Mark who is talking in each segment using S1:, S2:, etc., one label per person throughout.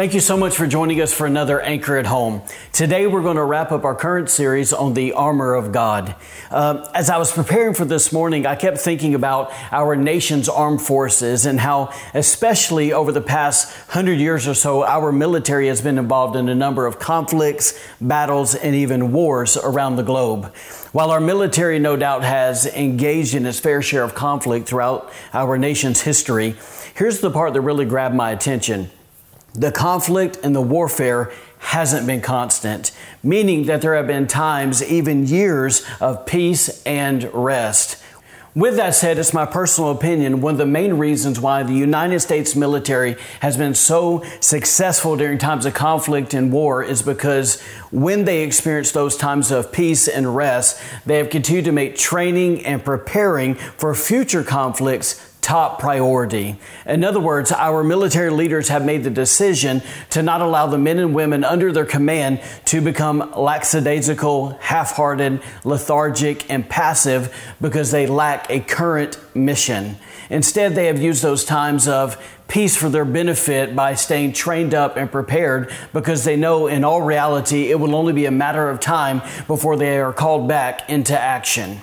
S1: Thank you so much for joining us for another Anchor at Home. Today we're going to wrap up our current series on the armor of God. Uh, as I was preparing for this morning, I kept thinking about our nation's armed forces and how, especially over the past hundred years or so, our military has been involved in a number of conflicts, battles, and even wars around the globe. While our military no doubt has engaged in its fair share of conflict throughout our nation's history, here's the part that really grabbed my attention. The conflict and the warfare hasn't been constant, meaning that there have been times, even years, of peace and rest. With that said, it's my personal opinion one of the main reasons why the United States military has been so successful during times of conflict and war is because when they experience those times of peace and rest, they have continued to make training and preparing for future conflicts top priority. In other words, our military leaders have made the decision to not allow the men and women under their command to become lackadaisical, half hearted, lethargic, and passive because they lack a current mission. Instead, they have used those times of peace for their benefit by staying trained up and prepared because they know in all reality it will only be a matter of time before they are called back into action.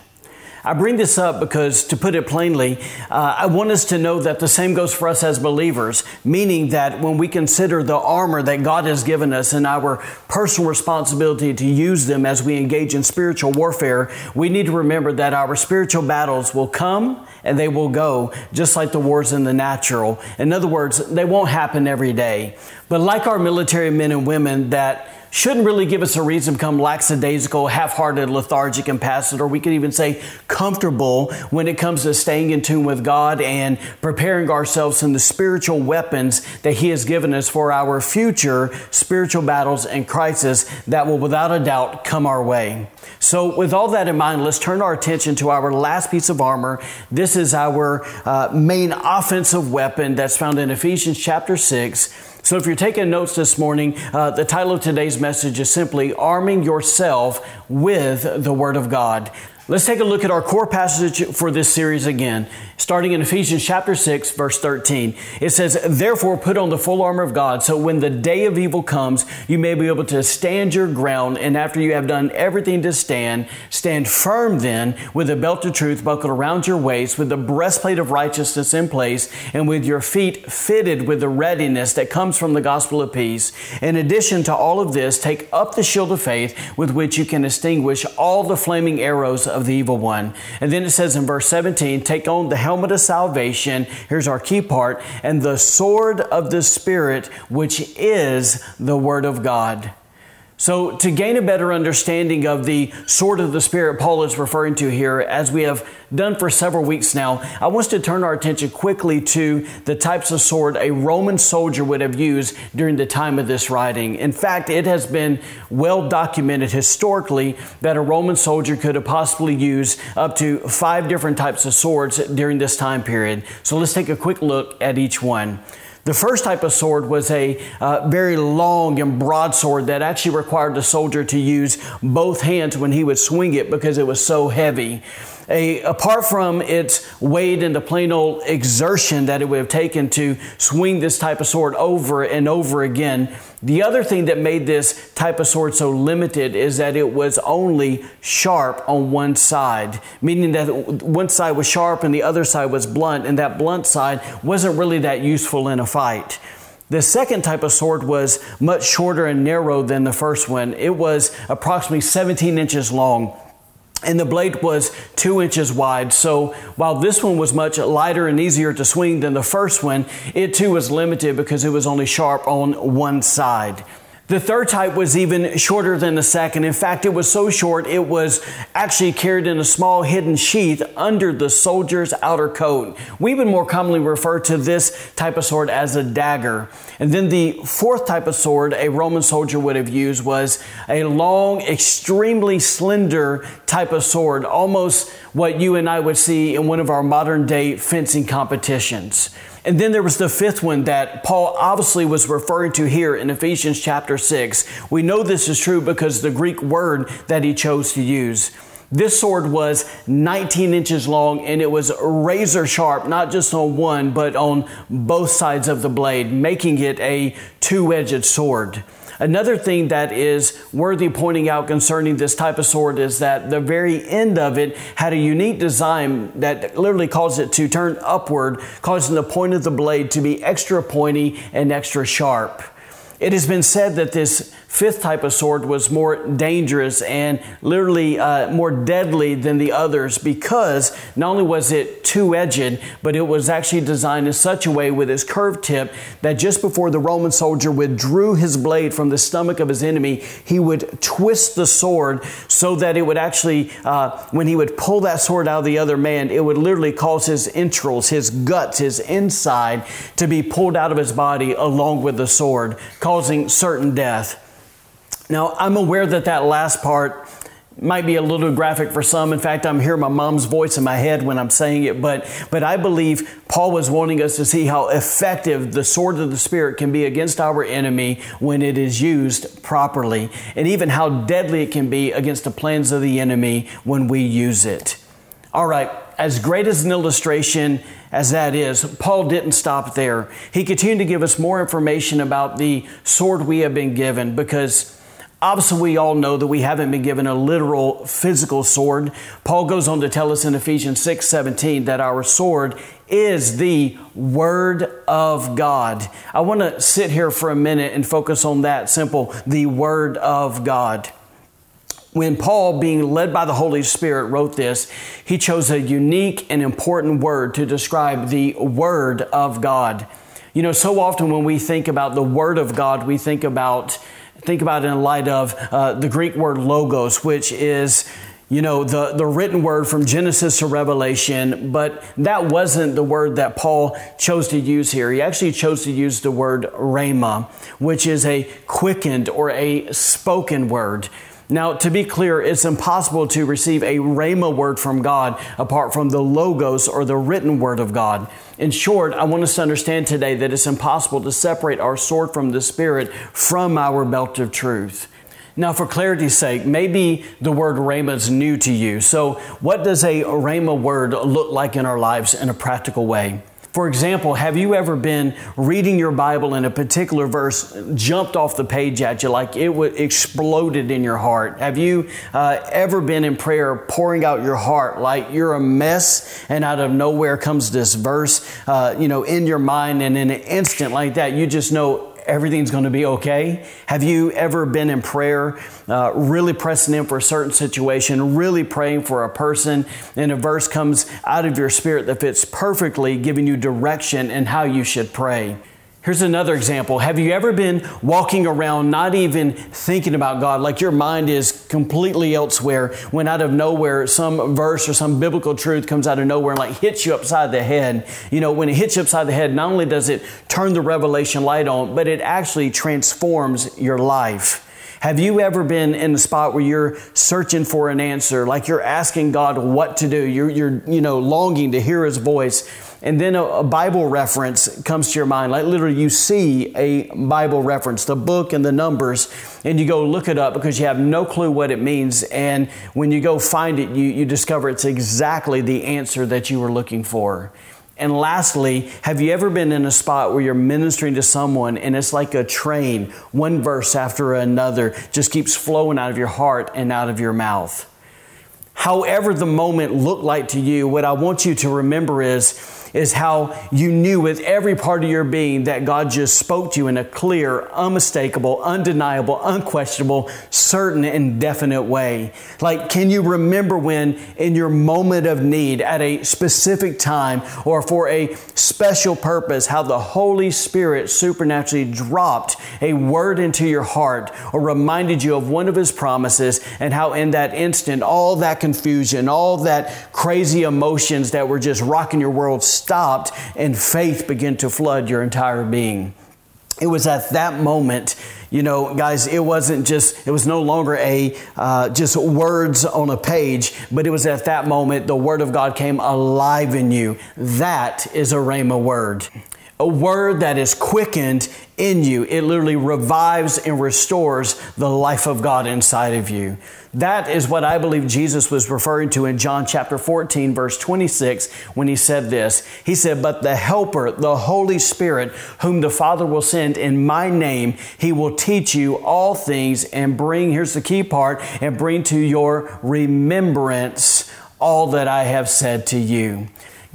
S1: I bring this up because, to put it plainly, uh, I want us to know that the same goes for us as believers, meaning that when we consider the armor that God has given us and our personal responsibility to use them as we engage in spiritual warfare, we need to remember that our spiritual battles will come and they will go, just like the wars in the natural. In other words, they won't happen every day. But like our military men and women that shouldn't really give us a reason to become lackadaisical, half-hearted, lethargic, and passive, or we could even say comfortable when it comes to staying in tune with God and preparing ourselves in the spiritual weapons that He has given us for our future spiritual battles and crises that will without a doubt come our way. So, with all that in mind, let's turn our attention to our last piece of armor. This is our uh, main offensive weapon that's found in Ephesians chapter 6. So, if you're taking notes this morning, uh, the title of today's message is simply Arming Yourself with the Word of God. Let's take a look at our core passage for this series again, starting in Ephesians chapter 6, verse 13. It says, Therefore, put on the full armor of God, so when the day of evil comes, you may be able to stand your ground, and after you have done everything to stand, stand firm then, with the belt of truth buckled around your waist, with the breastplate of righteousness in place, and with your feet fitted with the readiness that comes from the gospel of peace. In addition to all of this, take up the shield of faith, with which you can extinguish all the flaming arrows the evil one. And then it says in verse 17, take on the helmet of salvation. Here's our key part and the sword of the Spirit, which is the word of God. So, to gain a better understanding of the sword of the Spirit Paul is referring to here, as we have done for several weeks now, I want to turn our attention quickly to the types of sword a Roman soldier would have used during the time of this writing. In fact, it has been well documented historically that a Roman soldier could have possibly used up to five different types of swords during this time period. So, let's take a quick look at each one. The first type of sword was a uh, very long and broad sword that actually required the soldier to use both hands when he would swing it because it was so heavy a, apart from its weight and the plain old exertion that it would have taken to swing this type of sword over and over again, the other thing that made this type of sword so limited is that it was only sharp on one side, meaning that one side was sharp and the other side was blunt, and that blunt side wasn't really that useful in a fight. The second type of sword was much shorter and narrow than the first one. It was approximately 17 inches long and the blade was two inches wide. So while this one was much lighter and easier to swing than the first one, it too was limited because it was only sharp on one side. The third type was even shorter than the second. In fact, it was so short, it was actually carried in a small hidden sheath under the soldier's outer coat. We would more commonly refer to this type of sword as a dagger. And then the fourth type of sword a Roman soldier would have used was a long, extremely slender type of sword, almost what you and I would see in one of our modern day fencing competitions. And then there was the fifth one that Paul obviously was referring to here in Ephesians chapter 6. We know this is true because the Greek word that he chose to use. This sword was 19 inches long and it was razor sharp, not just on one, but on both sides of the blade, making it a two edged sword. Another thing that is worthy pointing out concerning this type of sword is that the very end of it had a unique design that literally caused it to turn upward, causing the point of the blade to be extra pointy and extra sharp. It has been said that this fifth type of sword was more dangerous and literally uh, more deadly than the others because not only was it two edged, but it was actually designed in such a way with its curved tip that just before the Roman soldier withdrew his blade from the stomach of his enemy, he would twist the sword so that it would actually, uh, when he would pull that sword out of the other man, it would literally cause his entrails, his guts, his inside to be pulled out of his body along with the sword, causing certain death. Now, I'm aware that that last part might be a little graphic for some. In fact, I'm hearing my mom's voice in my head when I'm saying it, but, but I believe Paul was wanting us to see how effective the sword of the Spirit can be against our enemy when it is used properly, and even how deadly it can be against the plans of the enemy when we use it. All right, as great as an illustration as that is, Paul didn't stop there. He continued to give us more information about the sword we have been given because Obviously, we all know that we haven't been given a literal physical sword. Paul goes on to tell us in Ephesians 6 17 that our sword is the Word of God. I want to sit here for a minute and focus on that simple the Word of God. When Paul, being led by the Holy Spirit, wrote this, he chose a unique and important word to describe the Word of God. You know, so often when we think about the Word of God, we think about think about it in light of uh, the Greek word logos, which is you know, the, the written word from Genesis to Revelation, but that wasn't the word that Paul chose to use here. He actually chose to use the word rhema, which is a quickened or a spoken word. Now, to be clear, it's impossible to receive a rhema word from God apart from the logos or the written word of God. In short, I want us to understand today that it's impossible to separate our sword from the Spirit from our belt of truth. Now, for clarity's sake, maybe the word rhema is new to you. So, what does a rhema word look like in our lives in a practical way? For example, have you ever been reading your Bible and a particular verse jumped off the page at you like it would exploded in your heart? Have you uh, ever been in prayer pouring out your heart like you're a mess and out of nowhere comes this verse, uh, you know, in your mind and in an instant like that, you just know everything's going to be okay? Have you ever been in prayer, uh, really pressing in for a certain situation, really praying for a person, and a verse comes out of your spirit that fits perfectly, giving you direction and how you should pray? Here's another example. Have you ever been walking around not even thinking about God, like your mind is completely elsewhere, when out of nowhere some verse or some biblical truth comes out of nowhere and like hits you upside the head? You know, when it hits you upside the head, not only does it turn the revelation light on, but it actually transforms your life. Have you ever been in a spot where you're searching for an answer, like you're asking God what to do? You're, you're you know, longing to hear His voice. And then a, a, Bible reference comes to your mind. Like literally, you see a Bible reference, the book and the numbers, and you go look it up because you have no clue what it means. And when you go find it, you, you discover it's exactly the answer that you were looking for. And lastly, have you ever been in a spot where you're ministering to someone and it's like a train, one verse after another just keeps flowing out of your heart and out of your mouth? However, the moment looked like to you, what I want you to remember is is how you knew with every part of your being that God just spoke to you in a clear, unmistakable, undeniable, unquestionable, certain, and definite way. Like, can you remember when in your moment of need at a specific time or for a special purpose, how the Holy Spirit supernaturally dropped a word into your heart or reminded you of one of His promises and how in that instant, all that confusion, all that crazy emotions that were just rocking your world stopped and faith began to flood your entire being. It was at that moment, you know, guys, it wasn't just, it was no longer a, uh, just words on a page, but it was at that moment the Word of God came alive in you. That is a Rhema word a word that is quickened in you. It literally revives and restores the life of God inside of you. That is what I believe Jesus was referring to in John chapter 14, verse 26, when he said this. He said, But the Helper, the Holy Spirit, whom the Father will send in my name, he will teach you all things and bring, here's the key part, and bring to your remembrance all that I have said to you.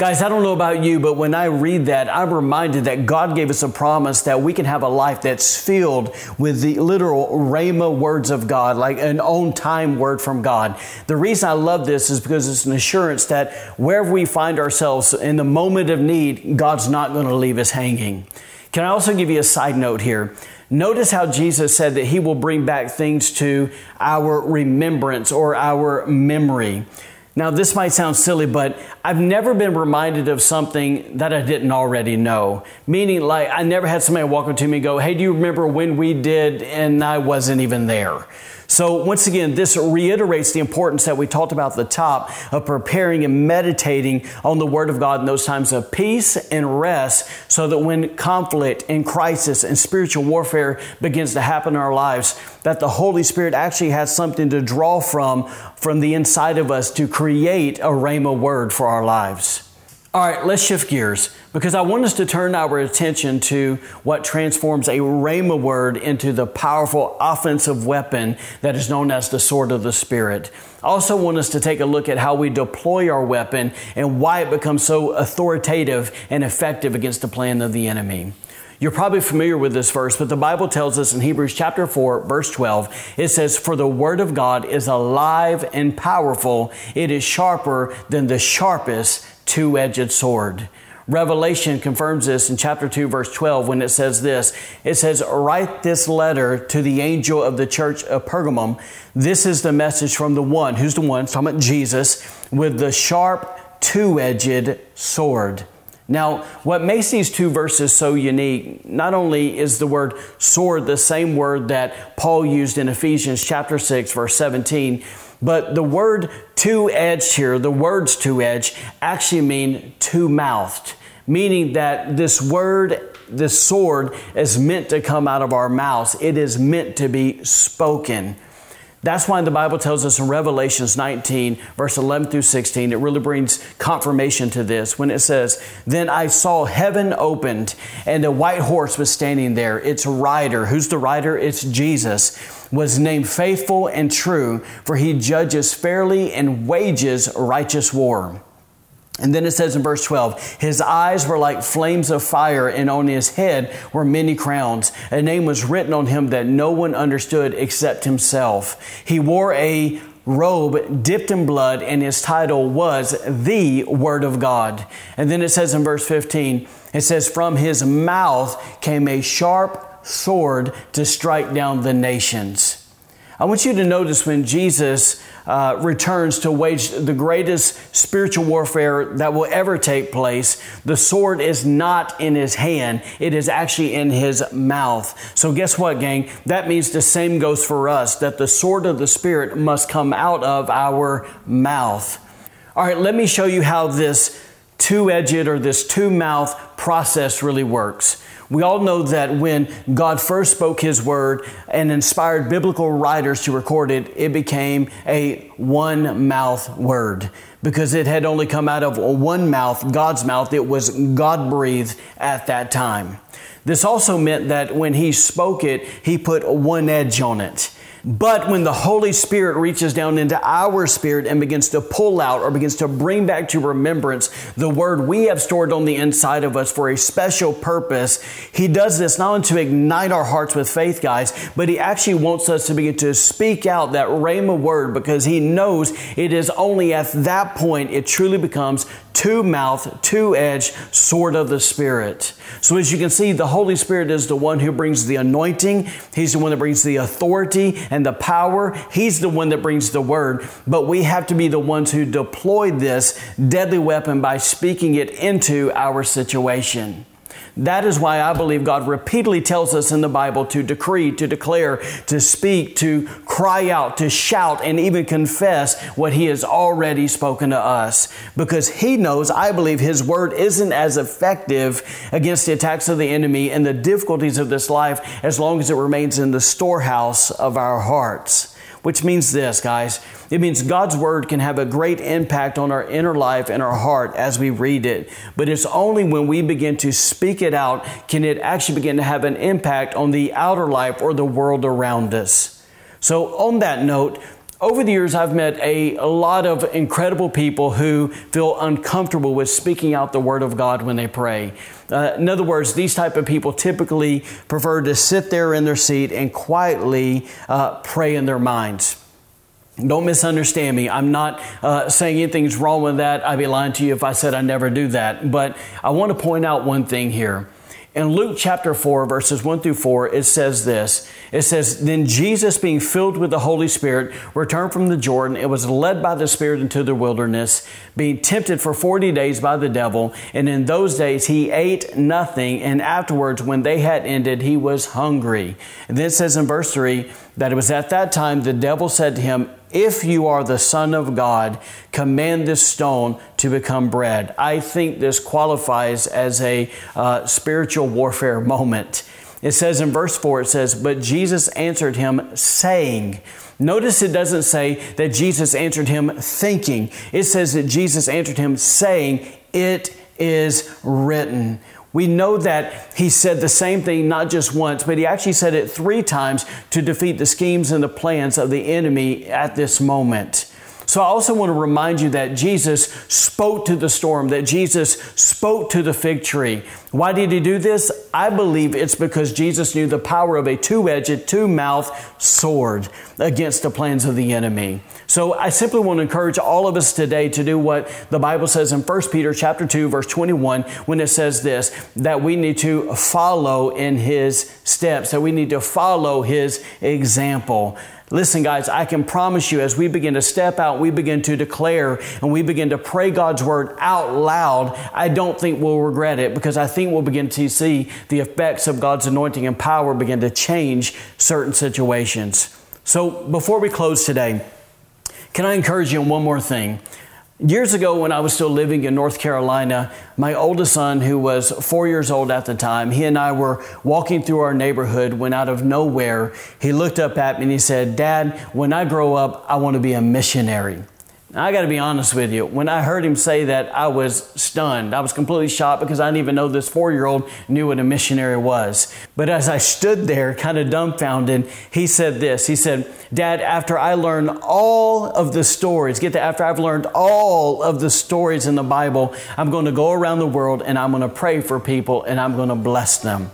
S1: Guys, I don't know about you, but when I read that, I'm reminded that God gave us a promise that we can have a life that's filled with the literal Rhema words of God, like an on time word from God. The reason I love this is because it's an assurance that wherever we find ourselves in the moment of need, God's not going to leave us hanging. Can I also give you a side note here? Notice how Jesus said that He will bring back things to our remembrance or our memory. Now, this might sound silly, but I've never been reminded of something that I didn't already know. Meaning, like, I never had somebody walk up to me and go, Hey, do you remember when we did? And I wasn't even there. So, once again, this reiterates the importance that we talked about at the top of preparing and meditating on the Word of God in those times of peace and rest so that when conflict and crisis and spiritual warfare begins to happen in our lives, that the Holy Spirit actually has something to draw from from the inside of us to create a Rhema word for our lives. All right, let's shift gears because I want us to turn our attention to what transforms a Rhema word into the powerful offensive weapon that is known as the sword of the Spirit. I also want us to take a look at how we deploy our weapon and why it becomes so authoritative and effective against the plan of the enemy. You're probably familiar with this verse, but the Bible tells us in Hebrews chapter 4, verse 12, it says, For the word of God is alive and powerful. It is sharper than the sharpest two edged sword. Revelation confirms this in chapter 2, verse 12, when it says this It says, Write this letter to the angel of the church of Pergamum. This is the message from the one, who's the one, talking about Jesus, with the sharp two edged sword. Now, what makes these two verses so unique, not only is the word sword the same word that Paul used in Ephesians chapter 6, verse 17, but the word two edged here, the words two edged, actually mean two mouthed, meaning that this word, this sword, is meant to come out of our mouths. It is meant to be spoken. That's why the Bible tells us in Revelations 19, verse 11 through 16, it really brings confirmation to this when it says, Then I saw heaven opened, and a white horse was standing there. Its rider, who's the rider? It's Jesus, was named faithful and true, for he judges fairly and wages righteous war. And then it says in verse 12, His eyes were like flames of fire, and on his head were many crowns. A name was written on him that no one understood except himself. He wore a robe dipped in blood, and his title was the Word of God. And then it says in verse 15, it says, From his mouth came a sharp sword to strike down the nations. I want you to notice when Jesus uh, returns to wage the greatest spiritual warfare that will ever take place, the sword is not in his hand, it is actually in his mouth. So, guess what, gang? That means the same goes for us that the sword of the Spirit must come out of our mouth. All right, let me show you how this two edged or this two mouth process really works. We all know that when God first spoke His word and inspired biblical writers to record it, it became a one mouth word because it had only come out of one mouth, God's mouth. It was God breathed at that time. This also meant that when He spoke it, He put one edge on it. But when the Holy Spirit reaches down into our spirit and begins to pull out or begins to bring back to remembrance the word we have stored on the inside of us for a special purpose, He does this not only to ignite our hearts with faith, guys, but He actually wants us to begin to speak out that rhema word because He knows it is only at that point it truly becomes two mouth, two edged sword of the Spirit. So, as you can see, the Holy Spirit is the one who brings the anointing, He's the one that brings the authority and the power, He's the one that brings the word. But we have to be the ones who deploy this deadly weapon by speaking it into our situation. That is why I believe God repeatedly tells us in the Bible to decree, to declare, to speak, to cry out, to shout, and even confess what He has already spoken to us. Because He knows, I believe, His word isn't as effective against the attacks of the enemy and the difficulties of this life as long as it remains in the storehouse of our hearts. Which means this, guys. It means God's Word can have a great impact on our inner life and our heart as we read it. But it's only when we begin to speak it out can it actually begin to have an impact on the outer life or the world around us. So, on that note, over the years, I've met a, a, lot of incredible people who feel uncomfortable with speaking out the Word of God when they pray. Uh, in other words, these type of people typically prefer to sit there in their seat and quietly uh, pray in their minds. Don't misunderstand me. I'm not uh, saying anything's wrong with that. I'd be lying to you if I said I never do that. But I want to point out one thing here. In Luke chapter 4, verses 1 through 4, it says this. It says, Then Jesus, being filled with the Holy Spirit, returned from the Jordan and was led by the Spirit into the wilderness, being tempted for 40 days by the devil. And in those days he ate nothing, and afterwards, when they had ended, he was hungry. And then it says in verse 3 that it was at that time the devil said to him, if you are the Son of God, command this stone to become bread. I think this qualifies as a uh, spiritual warfare moment. It says in verse 4, it says, But Jesus answered him, saying, Notice it doesn't say that Jesus answered him thinking. It says that Jesus answered him saying, It is written. We know that he said the same thing not just once, but he actually said it three times to defeat the schemes and the plans of the enemy at this moment. So I also want to remind you that Jesus spoke to the storm, that Jesus spoke to the fig tree. Why did he do this? I believe it's because Jesus knew the power of a two-edged, two-mouthed sword against the plans of the enemy. So I simply want to encourage all of us today to do what the Bible says in 1 Peter chapter 2 verse 21 when it says this that we need to follow in his steps, that we need to follow his example. Listen, guys, I can promise you as we begin to step out, we begin to declare and we begin to pray God's word out loud, I don't think we'll regret it because I think we'll begin to see the effects of God's anointing and power begin to change certain situations. So before we close today, can I encourage you on one more thing? Years ago, when I was still living in North Carolina, my oldest son, who was four years old at the time, he and I were walking through our neighborhood when out of nowhere, he looked up at me and he said, Dad, when I grow up, I want to be a missionary. Now, I got to be honest with you. When I heard him say that, I was stunned. I was completely shocked because I didn't even know this four year old knew what a missionary was. But as I stood there, kind of dumbfounded, he said this He said, Dad, after I learn all of the stories, get that, after I've learned all of the stories in the Bible, I'm going to go around the world and I'm going to pray for people and I'm going to bless them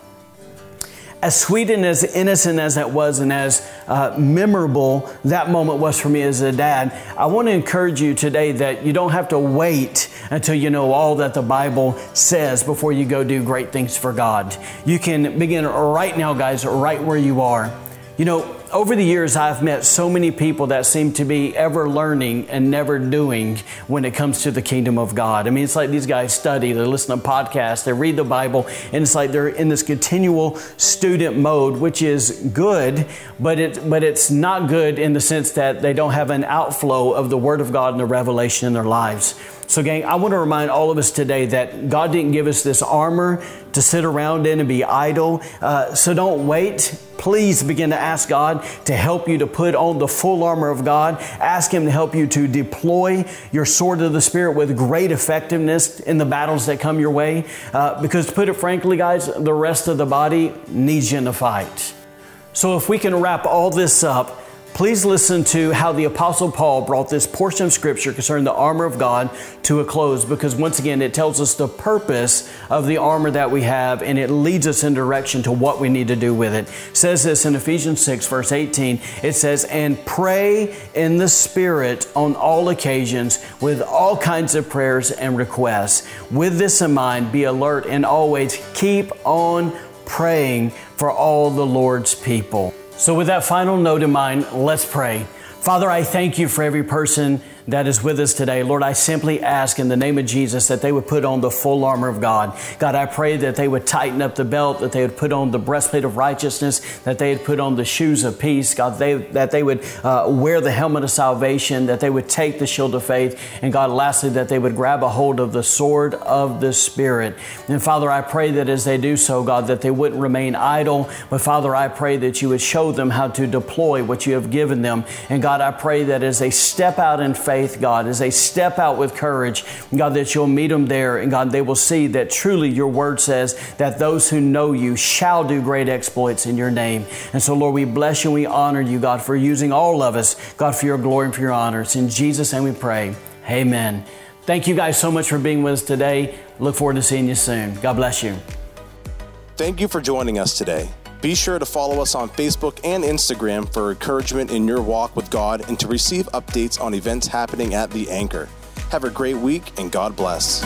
S1: as sweet and as innocent as that was and as uh, memorable that moment was for me as a dad, I want to encourage you today that you don't have to wait until you know all that the Bible says before you go do great things for God. You can begin right now, guys, right where you are. You know, over the years, I've met so many people that seem to be ever learning and never doing when it comes to the kingdom of God. I mean, it's like these guys study, they listen to podcasts, they read the Bible, and it's like they're in this continual student mode, which is good, but it but it's not good in the sense that they don't have an outflow of the Word of God and the revelation in their lives. So, gang, I want to remind all of us today that God didn't give us this armor to sit around in and be idle. Uh, so, don't wait. Please begin to ask God to help you to put on the full armor of God. Ask Him to help you to deploy your sword of the Spirit with great effectiveness in the battles that come your way. Uh, because, to put it frankly, guys, the rest of the body needs you in to fight. So, if we can wrap all this up, please listen to how the Apostle Paul brought this portion of Scripture concerning the armor of God to a close because, once again, it tells us the purpose of the armor that we have and it leads us in direction to what we need to do with it. it says this in Ephesians 6, verse 18. It says, And pray in the Spirit on all occasions with all kinds of prayers and requests. With this in mind, be alert and always keep on praying for all the Lord's people. So, with that final note in mind, let's pray. Father, I thank you for every person that is with us today. Lord, I simply ask in the name of Jesus that they would put on the full armor of God. God, I pray that they would tighten up the belt, that they would put on the breastplate of righteousness, that they would put on the shoes of peace. God, they, that they would uh, wear the helmet of salvation, that they would take the shield of faith. And God, lastly, that they would grab a hold of the sword of the Spirit. And Father, I pray that as they do so, God, that they wouldn't remain idle. But Father, I pray that you would show them how to deploy what you have given them. And God, I pray that as they step out in faith, faith, God, as they step out with courage, God, that you'll meet them there. And God, they will see that truly your word says that those who know you shall do great exploits in your name. And so, Lord, we bless you and we honor you, God, for using all of us, God, for your glory and for your honor. It's in Jesus' name we pray. Amen. Thank you guys so much for being with us today. Look forward to seeing you soon. God bless you.
S2: Thank you for joining us today. Be sure to follow us on Facebook and Instagram for encouragement in your walk with God and to receive updates on events happening at The Anchor. Have a great week and God bless.